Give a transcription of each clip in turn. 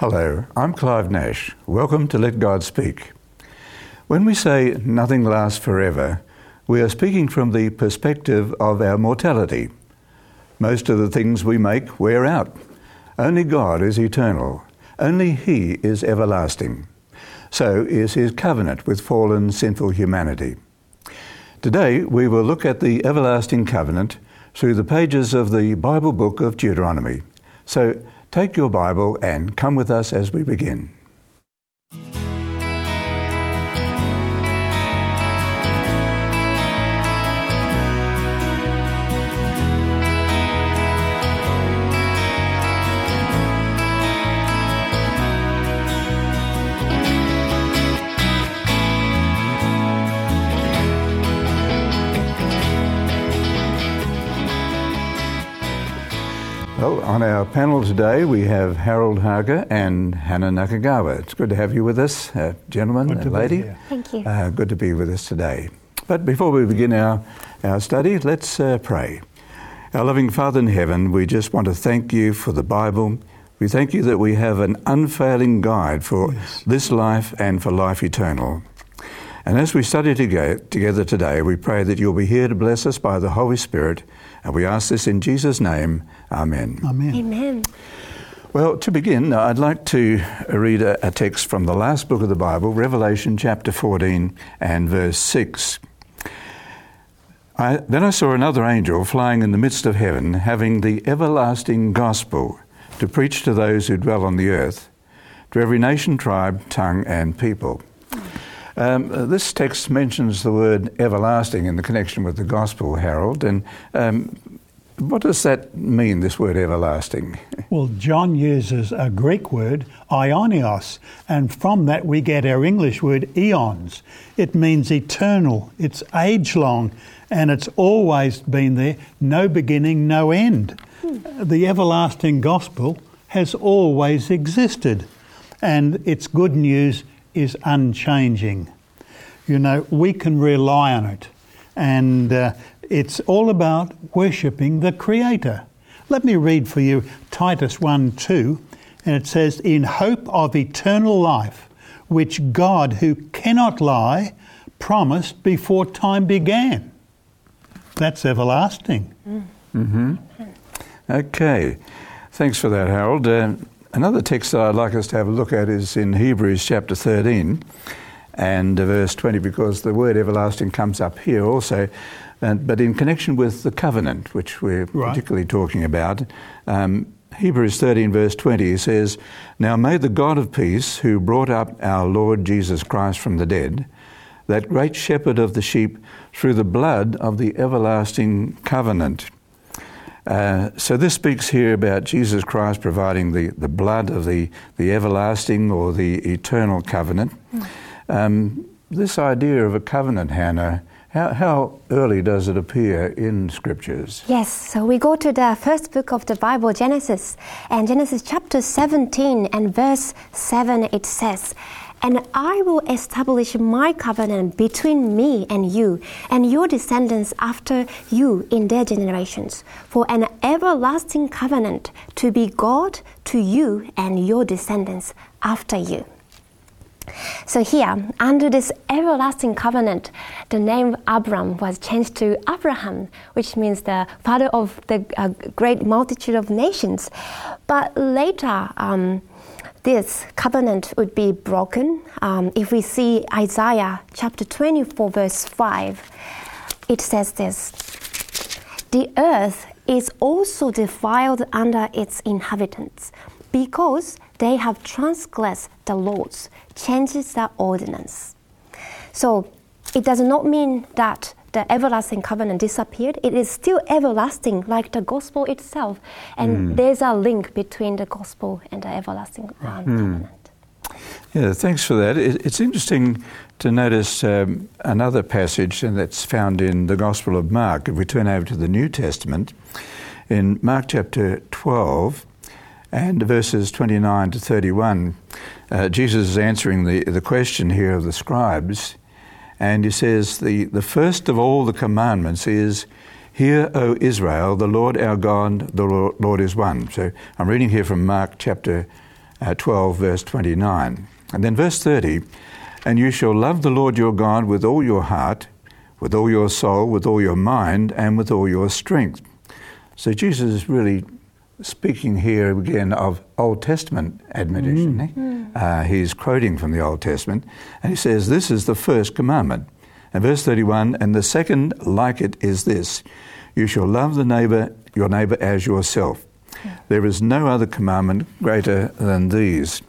Hello, I'm Clive Nash. Welcome to Let God Speak. When we say nothing lasts forever, we are speaking from the perspective of our mortality. Most of the things we make wear out. Only God is eternal. Only He is everlasting. So is His covenant with fallen, sinful humanity. Today, we will look at the everlasting covenant through the pages of the Bible book of Deuteronomy. So, Take your Bible and come with us as we begin. Well, on our panel today, we have Harold Hager and Hannah Nakagawa. It's good to have you with us, uh, gentlemen and lady. Thank you. Uh, good to be with us today. But before we begin our, our study, let's uh, pray. Our loving Father in heaven, we just want to thank you for the Bible. We thank you that we have an unfailing guide for yes. this life and for life eternal. And as we study together today, we pray that you'll be here to bless us by the Holy Spirit and we ask this in Jesus' name. Amen. Amen. Amen. Well, to begin, I'd like to read a, a, text from the last book of the Bible, Revelation chapter 14 and verse 6. I, then I saw another angel flying in the midst of heaven, having the everlasting gospel to preach to those who dwell on the earth, to every nation, tribe, tongue, and people. Um, this text mentions the word everlasting in the connection with the gospel, Harold, and um, what does that mean, this word everlasting? Well, John uses a Greek word, aionios, and from that we get our English word eons. It means eternal, it's age long, and it's always been there, no beginning, no end. The everlasting gospel has always existed, and its good news is unchanging. You know, we can rely on it. And uh, it's all about worshipping the Creator. Let me read for you Titus 1 2, and it says, In hope of eternal life, which God, who cannot lie, promised before time began. That's everlasting. Mm-hmm. Okay. Thanks for that, Harold. Uh, Another text that I'd like us to have a look at is in Hebrews chapter 13 and verse 20, because the word everlasting comes up here also. And, but in connection with the covenant, which we're right. particularly talking about, um, Hebrews 13, verse 20 says, Now may the God of peace, who brought up our Lord Jesus Christ from the dead, that great shepherd of the sheep, through the blood of the everlasting covenant, uh, so this speaks here about Jesus Christ providing the, the blood of the, the everlasting or the eternal covenant. Mm. Um, this idea of a covenant, Hannah, how, how, early does it appear in scriptures? Yes, so we go to the first book of the Bible, Genesis, and Genesis chapter 17 and verse 7 it says, and I will establish my covenant between me and you and your descendants after you in their generations for an everlasting covenant to be God to you and your descendants after you. So here, under this everlasting covenant, the name Abram was changed to Abraham, which means the father of the uh, great multitude of nations. But later, um, this covenant would be broken. Um, if we see Isaiah chapter 24, verse 5, it says this The earth is also defiled under its inhabitants because they have transgressed the laws, changes the ordinance. So it does not mean that the everlasting covenant disappeared, it is still everlasting, like the gospel itself. And mm. there's a link between the gospel and the everlasting um, mm. covenant. Yeah, thanks for that. it's interesting to notice um, another passage, and that's found in the Gospel of Mark. If we turn over to the New Testament, in Mark chapter 12 and verses 29 to 31, uh, Jesus is answering the, the question here of the scribes. And he says, the, the first of all the commandments is, Hear, O Israel, the Lord our God, the Lord is one. So I'm reading here from Mark chapter uh, 12, verse 29. And then verse 30 And you shall love the Lord your God with all your heart, with all your soul, with all your mind, and with all your strength. So Jesus is really speaking here again of Old Testament admonition. Mm. Uh, he's quoting from the Old Testament, and he says, This is the first commandment. And verse 31 And the second like it is this You shall love the neighbor, your neighbor as yourself. There is no other commandment greater than these.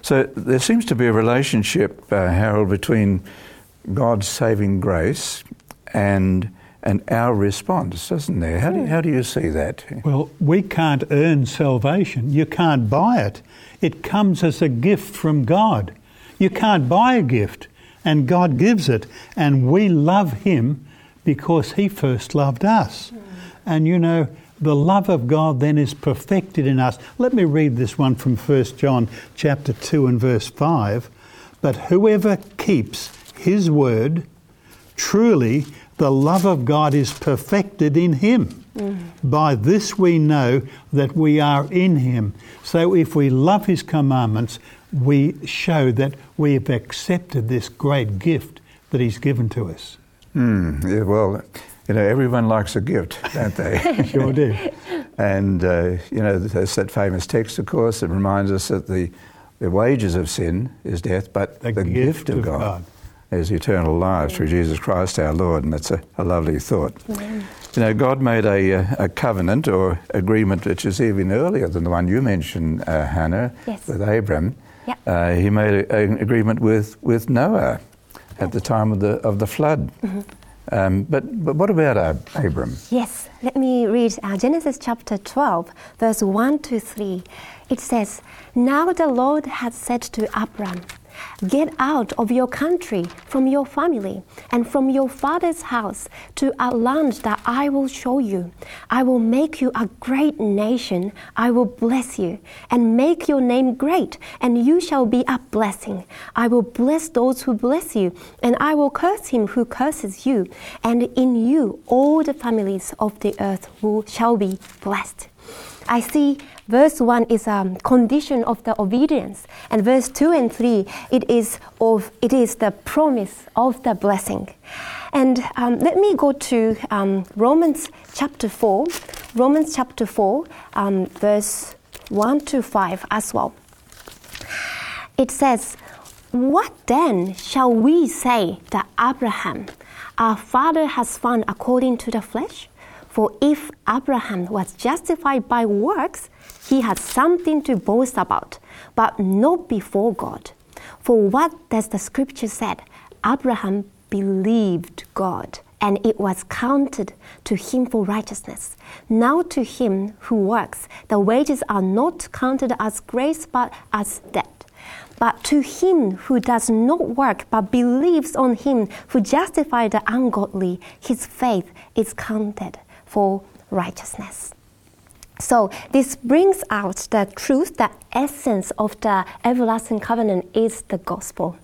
So there seems to be a relationship, uh, Harold, between God's saving grace and and our response, doesn't there? How do, how do you see that? Well, we can't earn salvation. You can't buy it. It comes as a gift from God. You can't buy a gift, and God gives it. And we love Him because He first loved us. Mm. And you know, the love of God then is perfected in us. Let me read this one from 1 John chapter 2 and verse 5. But whoever keeps His word, truly the love of God is perfected in him. Mm. By this we know that we are in him. So if we love his commandments, we show that we have accepted this great gift that he's given to us. Mm, yeah, well, you know, everyone likes a gift, don't they? sure do. And, uh, you know, there's that famous text, of course, that reminds us that the, the wages of sin is death, but the, the gift, gift, of, God, God is eternal life through Jesus Christ our Lord, and that's a, a lovely thought. Amen. You know, God made a, a covenant or agreement which is even earlier than the one you mentioned, uh, Hannah, yes. with Abram. Yep. Uh, he made a, an agreement with, with Noah at the time of the, of the flood. Mm-hmm. Um, but, but what about uh, Abram? Yes, let me read uh, Genesis chapter 12, verse 1 to 3. It says, Now the Lord had said to Abram, Get out of your country, from your family, and from your father's house to a land that I will show you. I will make you a great nation. I will bless you and make your name great, and you shall be a blessing. I will bless those who bless you, and I will curse him who curses you. And in you all the families of the earth will, shall be blessed. I see verse 1 is a condition of the obedience, and verse 2 and 3 it is of it is the promise of the blessing. And um, let me go to um, Romans chapter 4, Romans chapter 4, um, verse 1 to 5 as well. It says, What then shall we say that Abraham, our father, has found according to the flesh? For if Abraham was justified by works, he had something to boast about, but not before God. For what does the scripture said? Abraham believed God, and it was counted to him for righteousness. Now to him who works, the wages are not counted as grace but as debt. But to him who does not work but believes on him who justifies the ungodly, his faith is counted for righteousness. So this brings out the truth, the essence of the everlasting covenant is the gospel.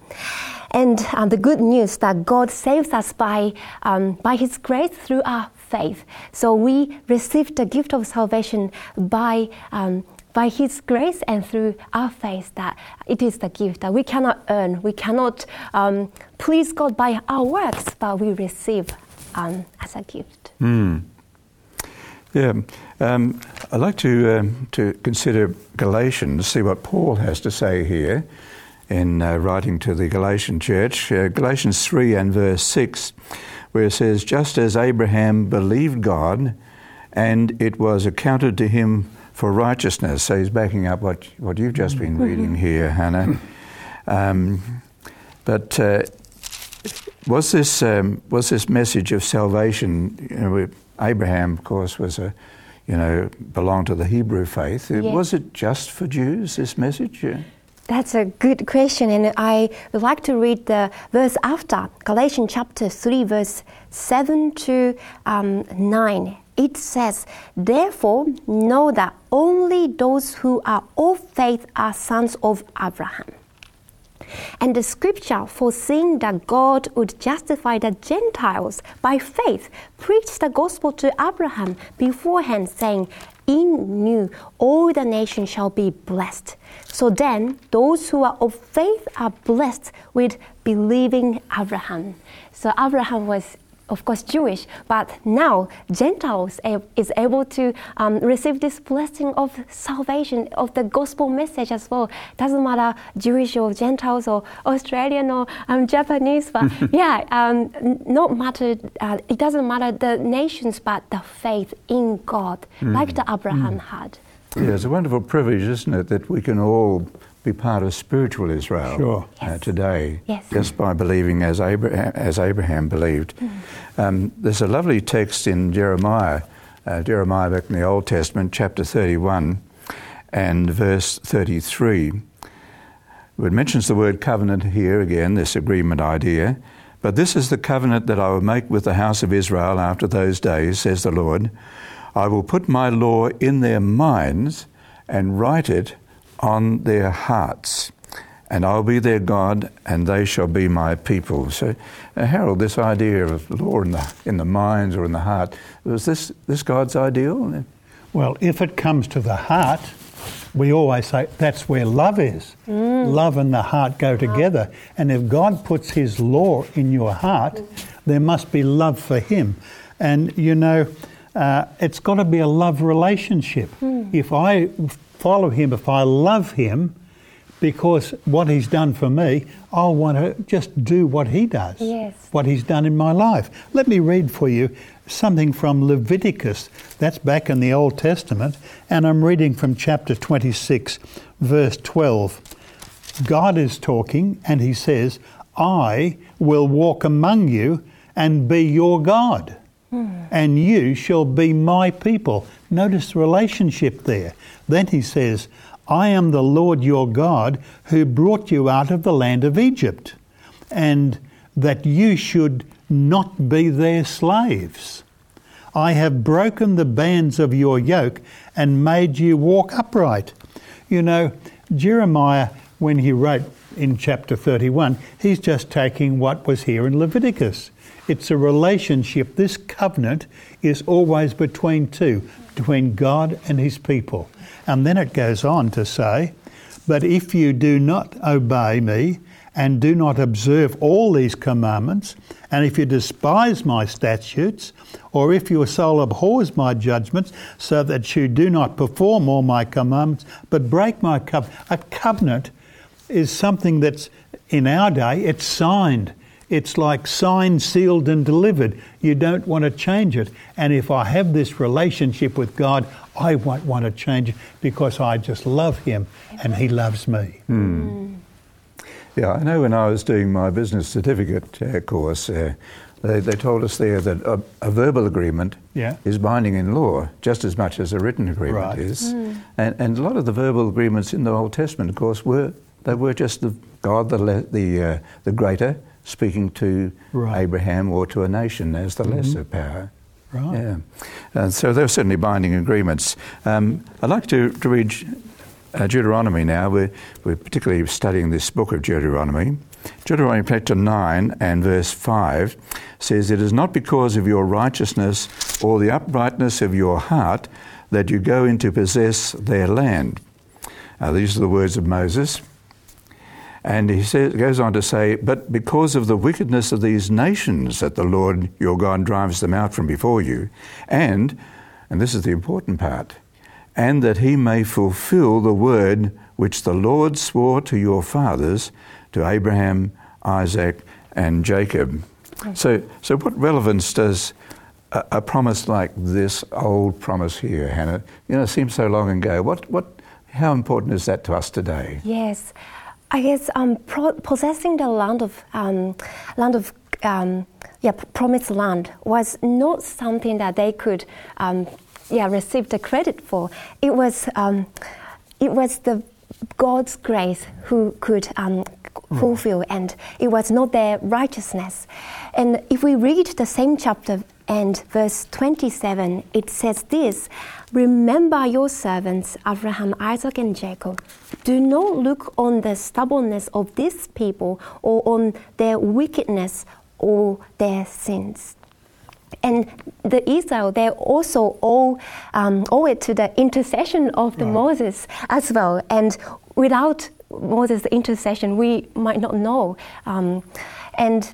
And um, the good news that God saves us by, um, by His grace through our faith. So we receive the gift of salvation by, um, by His grace and through our faith that it is the gift that we cannot earn. We cannot um, please God by our works, but we receive um, as a gift. Mm. Yeah, um, I'd like to um, to consider Galatians, see what Paul has to say here in uh, writing to the Galatian church. Uh, Galatians three and verse six, where it says, "Just as Abraham believed God, and it was accounted to him for righteousness." So he's backing up what what you've just been mm-hmm. reading here, Hannah. Um, but uh, was this um, was this message of salvation? You know, Abraham, of course, was a, you know, belonged to the Hebrew faith. Yeah. Was it just for Jews, this message? Yeah. That's a good question, and I would like to read the verse after Galatians chapter 3, verse 7 to um, 9. It says, Therefore, know that only those who are of faith are sons of Abraham. And the scripture, foreseeing that God would justify the Gentiles by faith, preached the gospel to Abraham beforehand, saying, In you all the nations shall be blessed. So then, those who are of faith are blessed with believing Abraham. So Abraham was of course Jewish, but now Gentiles is able to um, receive this blessing of salvation of the gospel message as well. Doesn't matter Jewish or Gentiles or Australian or um, Japanese, but yeah, um, not matter. Uh, it doesn't matter the nations, but the faith in God, mm. like the Abraham mm. had. Yeah, it's a wonderful privilege, isn't it, that we can all be part of spiritual Israel sure. uh, yes. today, yes. just by believing as Abraham, as Abraham believed. Mm. Um, there's a lovely text in Jeremiah, uh, Jeremiah back in the Old Testament, chapter 31 and verse 33. It mentions the word covenant here again, this agreement idea. But this is the covenant that I will make with the house of Israel after those days, says the Lord. I will put my law in their minds and write it on their hearts, and I'll be their God, and they shall be my people. So, uh, Harold, this idea of law in the, in the minds or in the heart, was this, this God's ideal? Well, if it comes to the heart, we always say that's where love is. Mm. Love and the heart go together. And if God puts His law in your heart, there must be love for Him. And you know, uh, it's got to be a love relationship. Mm. If I follow him, if I love him, because what he's done for me, I'll want to just do what he does, yes. what he's done in my life. Let me read for you something from Leviticus. That's back in the Old Testament, and I'm reading from chapter 26, verse 12. God is talking, and he says, I will walk among you and be your God, mm. and you shall be my people. Notice the relationship there. Then he says, I am the Lord your God who brought you out of the land of Egypt, and that you should not be their slaves. I have broken the bands of your yoke and made you walk upright. You know, Jeremiah, when he wrote in chapter 31, he's just taking what was here in Leviticus. It's a relationship. This covenant is always between two, between God and his people. And then it goes on to say, But if you do not obey me and do not observe all these commandments, and if you despise my statutes, or if your soul abhors my judgments, so that you do not perform all my commandments, but break my covenant. A covenant is something that's in our day, it's signed. It's like signed, sealed, and delivered. You don't want to change it. And if I have this relationship with God, I won't want to change it because I just love Him and He loves me. Mm. Yeah, I know when I was doing my business certificate uh, course, uh, they, they, told us there that a, a verbal agreement yeah. is binding in law just as much as a written agreement right. is. Mm. And, and a lot of the verbal agreements in the Old Testament, of course, were they were just the God, the the uh, the greater, speaking to right. Abraham or to a nation as the mm-hmm. lesser power. Right. Yeah. And so there are certainly binding agreements. Um, I'd like to, to read uh, Deuteronomy now. We're, we're particularly studying this book of Deuteronomy. Deuteronomy chapter 9 and verse 5 says, It is not because of your righteousness or the uprightness of your heart that you go in to possess their land. Uh, these are the words of Moses. And he says, goes on to say, But because of the wickedness of these nations that the Lord your God drives them out from before you, and, and this is the important part, and that he may fulfill the word which the Lord swore to your fathers, to Abraham, Isaac, and Jacob. So, so what relevance does a, a, promise like this old promise here, Hannah? You know, it seems so long ago. What, what, how important is that to us today? Yes. I guess um, pro- possessing the land of um, land of um, yeah promised land was not something that they could um, yeah receive the credit for. It was um, it was the God's grace who could um, fulfill, and it was not their righteousness. And if we read the same chapter and verse 27, it says this Remember your servants, Abraham, Isaac, and Jacob. Do not look on the stubbornness of these people or on their wickedness or their sins. And the Israel, they also all um, owe it to the intercession of the Right. Moses as well. And without Moses' intercession, we might not know. Um, and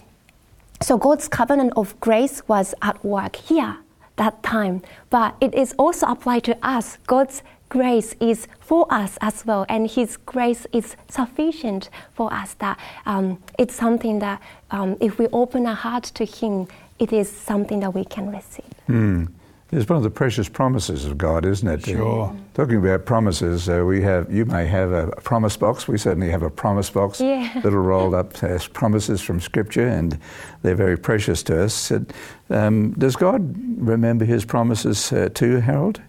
so God's covenant of grace was at work here that time, but it is also applied to us. God's grace is for us as well, and His grace is sufficient for us. That um, it's something that um, if we open our heart to Him, it is something that we can receive. Hmm. It's one of the precious promises of God, isn't it? Sure. Talking about promises, uh, we have. You may have a promise box. We certainly have a promise box, Yeah. little rolled up as promises from Scripture, and they're very precious to us. And, um, does God remember His promises uh, too, Harold?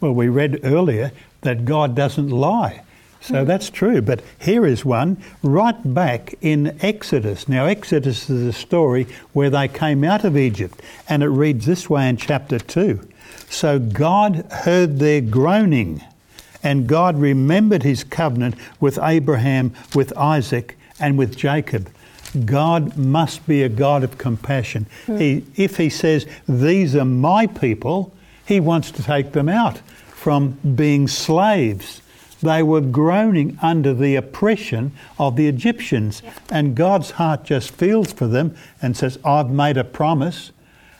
Well, we read earlier that God doesn't lie. So hmm. that's true. But here is one right back in Exodus. Now, Exodus is a story where they came out of Egypt, and it reads this way in chapter 2. So God heard their groaning, and God remembered his covenant with Abraham, with Isaac, and with Jacob. God must be a God of compassion. Hmm. He, if he says, These are my people, he wants to take them out from being slaves. They were groaning under the oppression of the Egyptians, and God's heart just feels for them and says, I've made a promise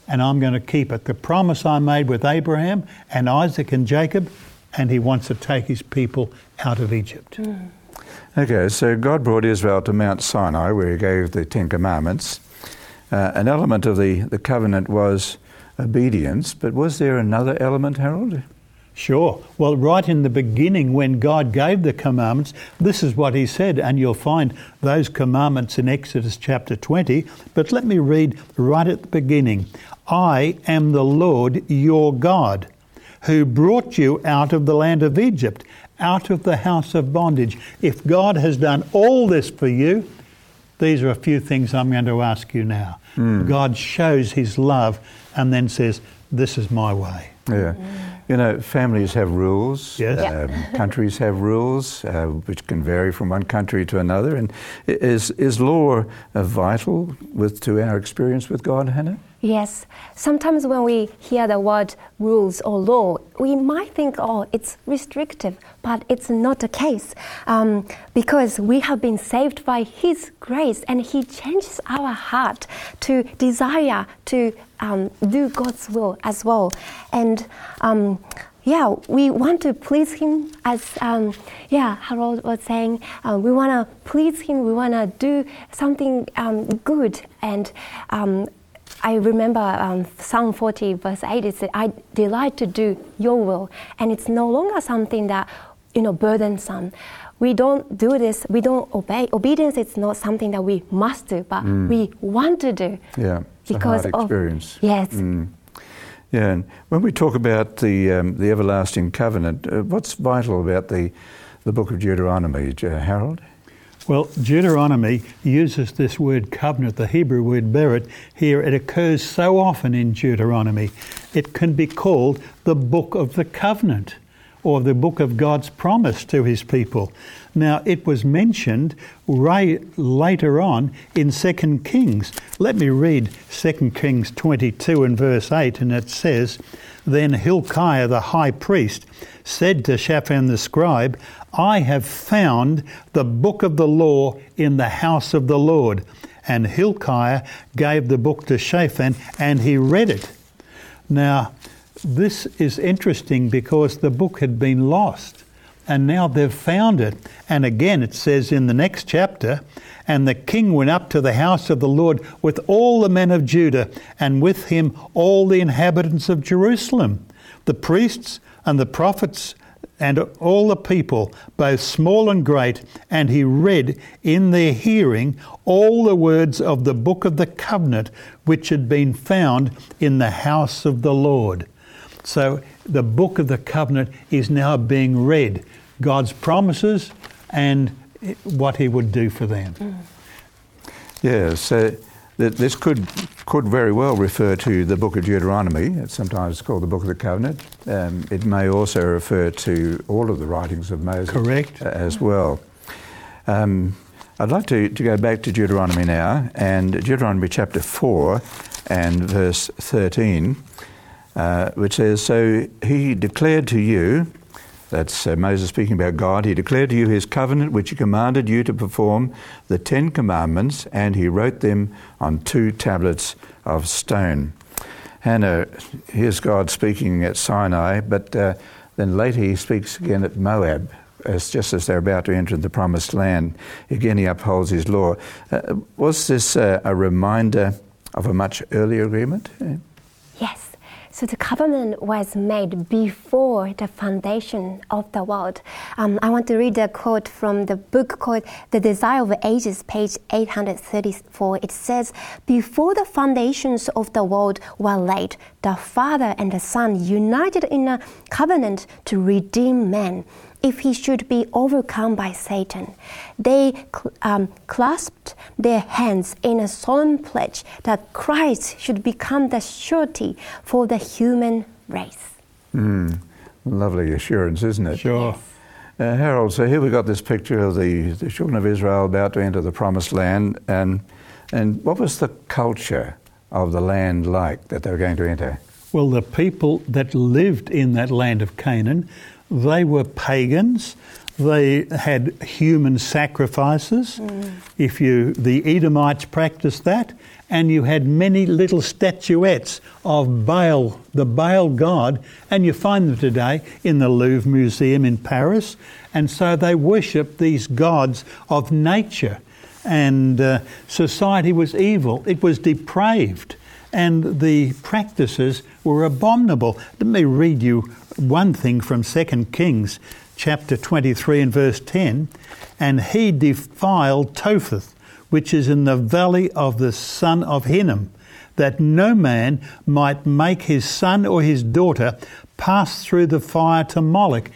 and I'm going to keep it. The promise I made with Abraham and Isaac and Jacob, and he wants to take his people out of Egypt. Okay, so God brought Israel to Mount Sinai, where He gave the Ten Commandments. Uh, an element of the, the covenant was obedience, but was there another element, Harold? Sure. Well, right in the beginning, when God gave the commandments, this is what He said, and you'll find those commandments in Exodus chapter 20. But let me read right at the beginning I am the Lord your God, who brought you out of the land of Egypt, out of the house of bondage. If God has done all this for you, these are a few things I'm going to ask you now. Hmm. God shows His love and then says, This is my way. Yeah. You know, families have rules. Yes. Yeah. Um, countries have rules, uh, which can vary from one country to another. And is is law uh, vital with to our experience with God, Hannah? Yes. Sometimes when we hear the word rules or law, we might think, oh, it's restrictive, but it's not the case. Um, because we have been saved by His grace and He changes our heart to desire to um, do God's will as well. And um, yeah, we want to please Him as, um, yeah, Harold was saying, uh, we want to please Him, we want to do something um, good. And um, I remember um, Psalm 40, verse 8, it said, I delight to do your will. And it's no longer something that, you know, burdensome. We don't do this, we don't obey. Obedience is not something that we must do, but we want to do. Yeah, because hard of- experience. Yes. Mm. Yeah, and when we talk about the um, the everlasting covenant, uh, what's vital about the the book of Deuteronomy, uh, Harold? Well, Deuteronomy uses this word covenant, the Hebrew word berit. Here it occurs so often in Deuteronomy. It can be called the book of the covenant or the book of God's promise to his people. Now, it was mentioned right later on in 2 Kings. Let me read 2 Kings 22 and verse 8, and it says, Then Hilkiah the high priest said to Shaphan the scribe, I have found the book of the law in the house of the Lord. And Hilkiah gave the book to Shaphan, and he read it. Now, this is interesting because the book had been lost and now they've found it. And again, it says in the next chapter, and the king went up to the house of the Lord with all the men of Judah, and with him all the inhabitants of Jerusalem, the priests and the prophets and all the people, both small and great, and he read in their hearing all the words of the book of the covenant which had been found in the house of the Lord. So the book of the covenant is now being read God's promises and what he would do for them. Yeah, so that this could could very well refer to the book of Deuteronomy. It's sometimes called the book of the covenant. Um, it may also refer to all of the writings of Moses. Correct. as well. Um, I'd like to, to go back to Deuteronomy now, and Deuteronomy chapter 4 and verse 13, uh, which says, So he declared to you, that's uh, Moses speaking about God, he declared to you his covenant which he commanded you to perform the Ten Commandments, and he wrote them on two tablets of stone. Hannah, here's God speaking at Sinai, but uh, then later he speaks again at Moab, as just as they're about to enter the promised land. Again, he upholds his law. Uh, was this uh, a reminder of a much earlier agreement? Yes. So the covenant was made before the foundation of the world. Um, I want to read a quote from the book called The Desire of Ages, page 834. It says, Before the foundations of the world were laid, the Father and the Son united in a covenant to redeem man if he should be overcome by Satan. They cl- um, clasped their hands in a solemn pledge that Christ should become the surety for the human race. Mm, lovely assurance, isn't it? Sure. Uh, Harold, so here we've got this picture of the, the children of Israel about to enter the promised land. And, and what was the culture of the land like that they were going to enter? Well, the people that lived in that land of Canaan, they were pagans. They had human sacrifices. If you, the Edomites practiced that, and you had many little statuettes of Baal, the Baal god, and you find them today in the Louvre Museum in Paris. And so they worshipped these gods of nature, and uh, society was evil. It was depraved and the practices were abominable. Let me read you one thing from 2 Kings chapter 23 and verse 10. And he defiled Topheth, which is in the valley of the son of Hinnom, that no man might make his son or his daughter pass through the fire to Moloch.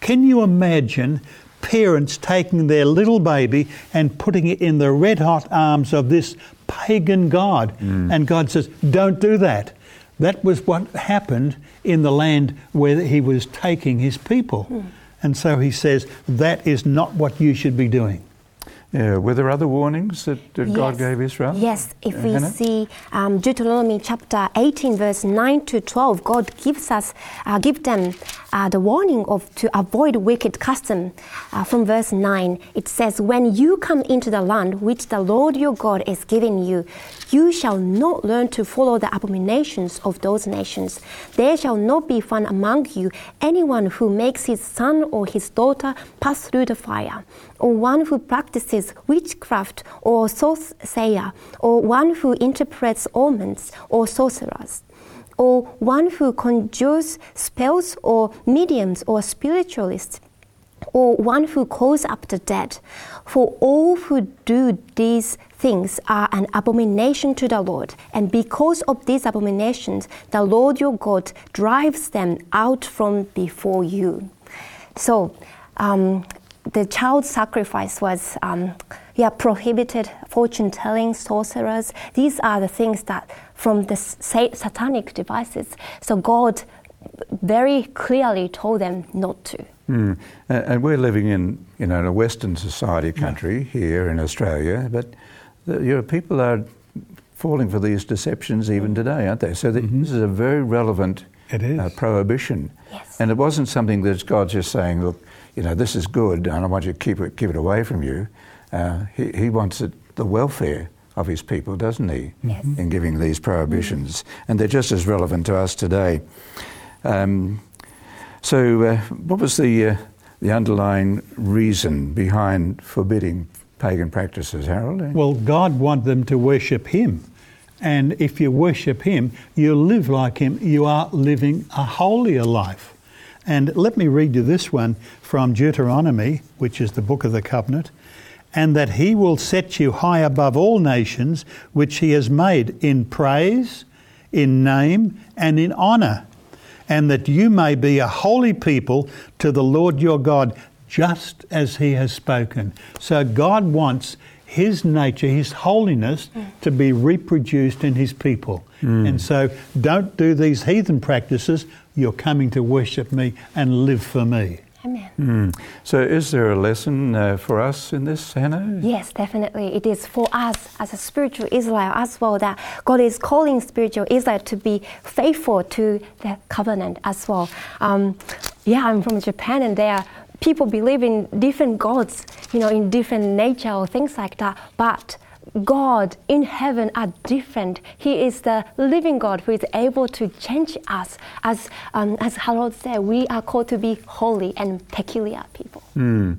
Can you imagine parents taking their little baby and putting it in the red hot arms of this pagan God. Mm. And God says, Don't do that. That was what happened in the land where he was taking his people. And so he says, That is not what you should be doing. Yeah, were there other warnings that, that God gave Israel? Yes, if Uh, we Hannah? see um, Deuteronomy chapter 18, verse 9 to 12, God gives us, uh, give them uh, the warning of to avoid wicked custom. Uh, from verse 9, it says, When you come into the land which the Lord your God is giving you, you shall not learn to follow the abominations of those nations. There shall not be found among you anyone who makes his son or his daughter pass through the fire, or one who practices witchcraft or soothsayer, or one who interprets omens or sorcerers or one who conjures spells or mediums or spiritualists or one who calls up the dead. For all who do these things are an abomination to the Lord, and because of these abominations, the Lord your God drives them out from before you. So, um, the child sacrifice was um, yeah prohibited. Fortune telling, sorcerers. These are the things that from the sa- satanic devices. So God very clearly told them not to. Mm. And we're living in, you know, in a Western society country here in Australia, but the, you know, people are falling for these deceptions even today, aren't they? So the, this is a very relevant It is. Uh, prohibition. Yes. And it wasn't something that God's just saying, look, you know, this is good, and I want you to keep it, keep it away from you. Uh, he, he wants it, the welfare of his people, doesn't he, Yes. in giving these prohibitions? And they're just as relevant to us today. Um, so, uh, what was the, uh, the underlying reason behind forbidding pagan practices, Harold? Well, God wanted them to worship Him. And if you worship Him, you live like Him. You are living a holier life. And let me read you this one from Deuteronomy, which is the book of the covenant. And that He will set you high above all nations which He has made in praise, in name, and in honour. And that you may be a holy people to the Lord your God, just as He has spoken. So God wants His nature, His holiness, to be reproduced in His people. And so don't do these heathen practices. You're coming to worship me and live for me. Amen. So, is there a lesson uh, for us in this, Hannah? Yes, definitely. It is for us as a spiritual Israel as well that God is calling spiritual Israel to be faithful to the covenant as well. Um, yeah, I'm from Japan and there people believe in different gods, you know, in different nature or things like that. But God in heaven are different. He is the living God who is able to change us. As, um, as Harold said, we are called to be holy and peculiar people. Hmm.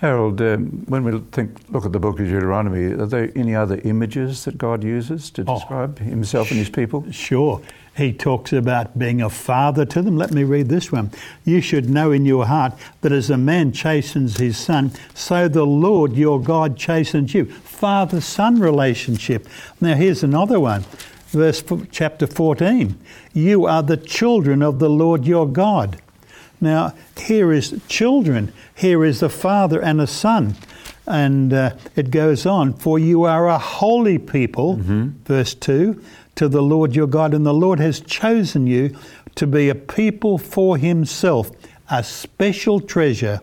Harold, um, when we think, look at the book of Deuteronomy, are there any other images that God uses to Oh. describe Himself and His people? Sure. He talks about being a father to them. Let me read this one. You should know in your heart that as a man chastens his son, so the Lord your God chastens you. Father son relationship. Now, here's another one. Verse f- chapter 14. You are the children of the Lord your God. Now, here is children. Here is a father and a son. And uh, it goes on, for you are a holy people, verse 2, to the Lord your God, and the Lord has chosen you to be a people for himself, a special treasure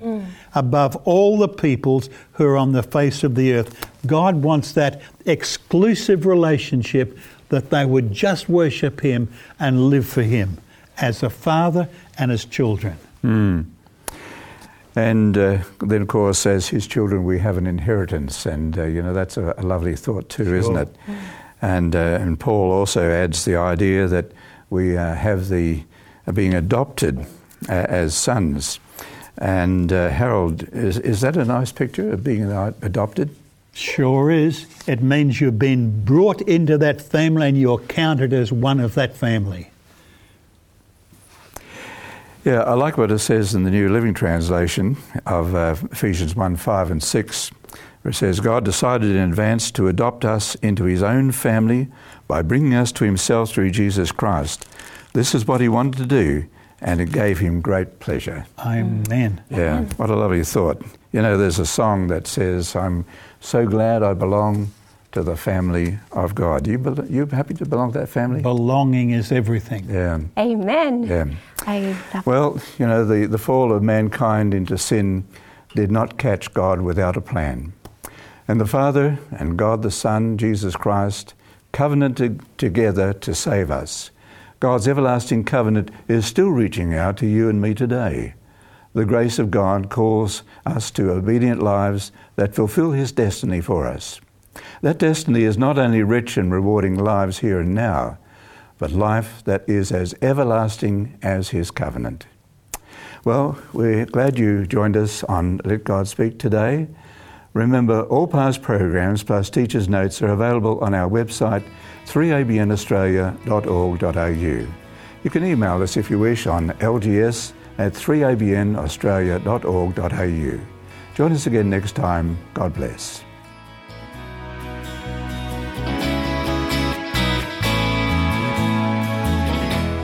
above all the peoples who are on the face of the earth. God wants that exclusive relationship that they would just worship him and live for him as a father and as children. And uh, then, of course, as His children, we have an inheritance, and uh, you know that's a, a lovely thought too, isn't it? And uh, and Paul also adds the idea that we uh, have the uh, being adopted uh, as sons. And uh, Harold, is is that a nice picture of being adopted? Sure is. It means you've been brought into that family and you're counted as one of that family. Yeah, I like what it says in the New Living Translation of uh, Ephesians 1 5 and 6, where it says, God decided in advance to adopt us into his own family by bringing us to himself through Jesus Christ. This is what he wanted to do, and it gave him great pleasure. Amen. Yeah, what a lovely thought. You know, there's a song that says, I'm so glad I belong to the family of God. You, bel you happy to belong to that family? Belonging is everything. Yeah. Amen. Yeah. I Well, you know, the, the fall of mankind into sin did not catch God without a plan. And the Father and God the Son, Jesus Christ, covenanted together to save us. God's everlasting covenant is still reaching out to you and me today. The grace of God calls us to obedient lives that fulfill His destiny for us. That destiny is not only rich and rewarding lives here and now, but life that is as everlasting as His covenant. Well, we're glad you joined us on Let God Speak today. Remember, all past programs plus teachers' notes are available on our website 3abnaustralia.org.au. You can email us if you wish on lgs at 3abnaustralia.org.au. Join us again next time. God bless.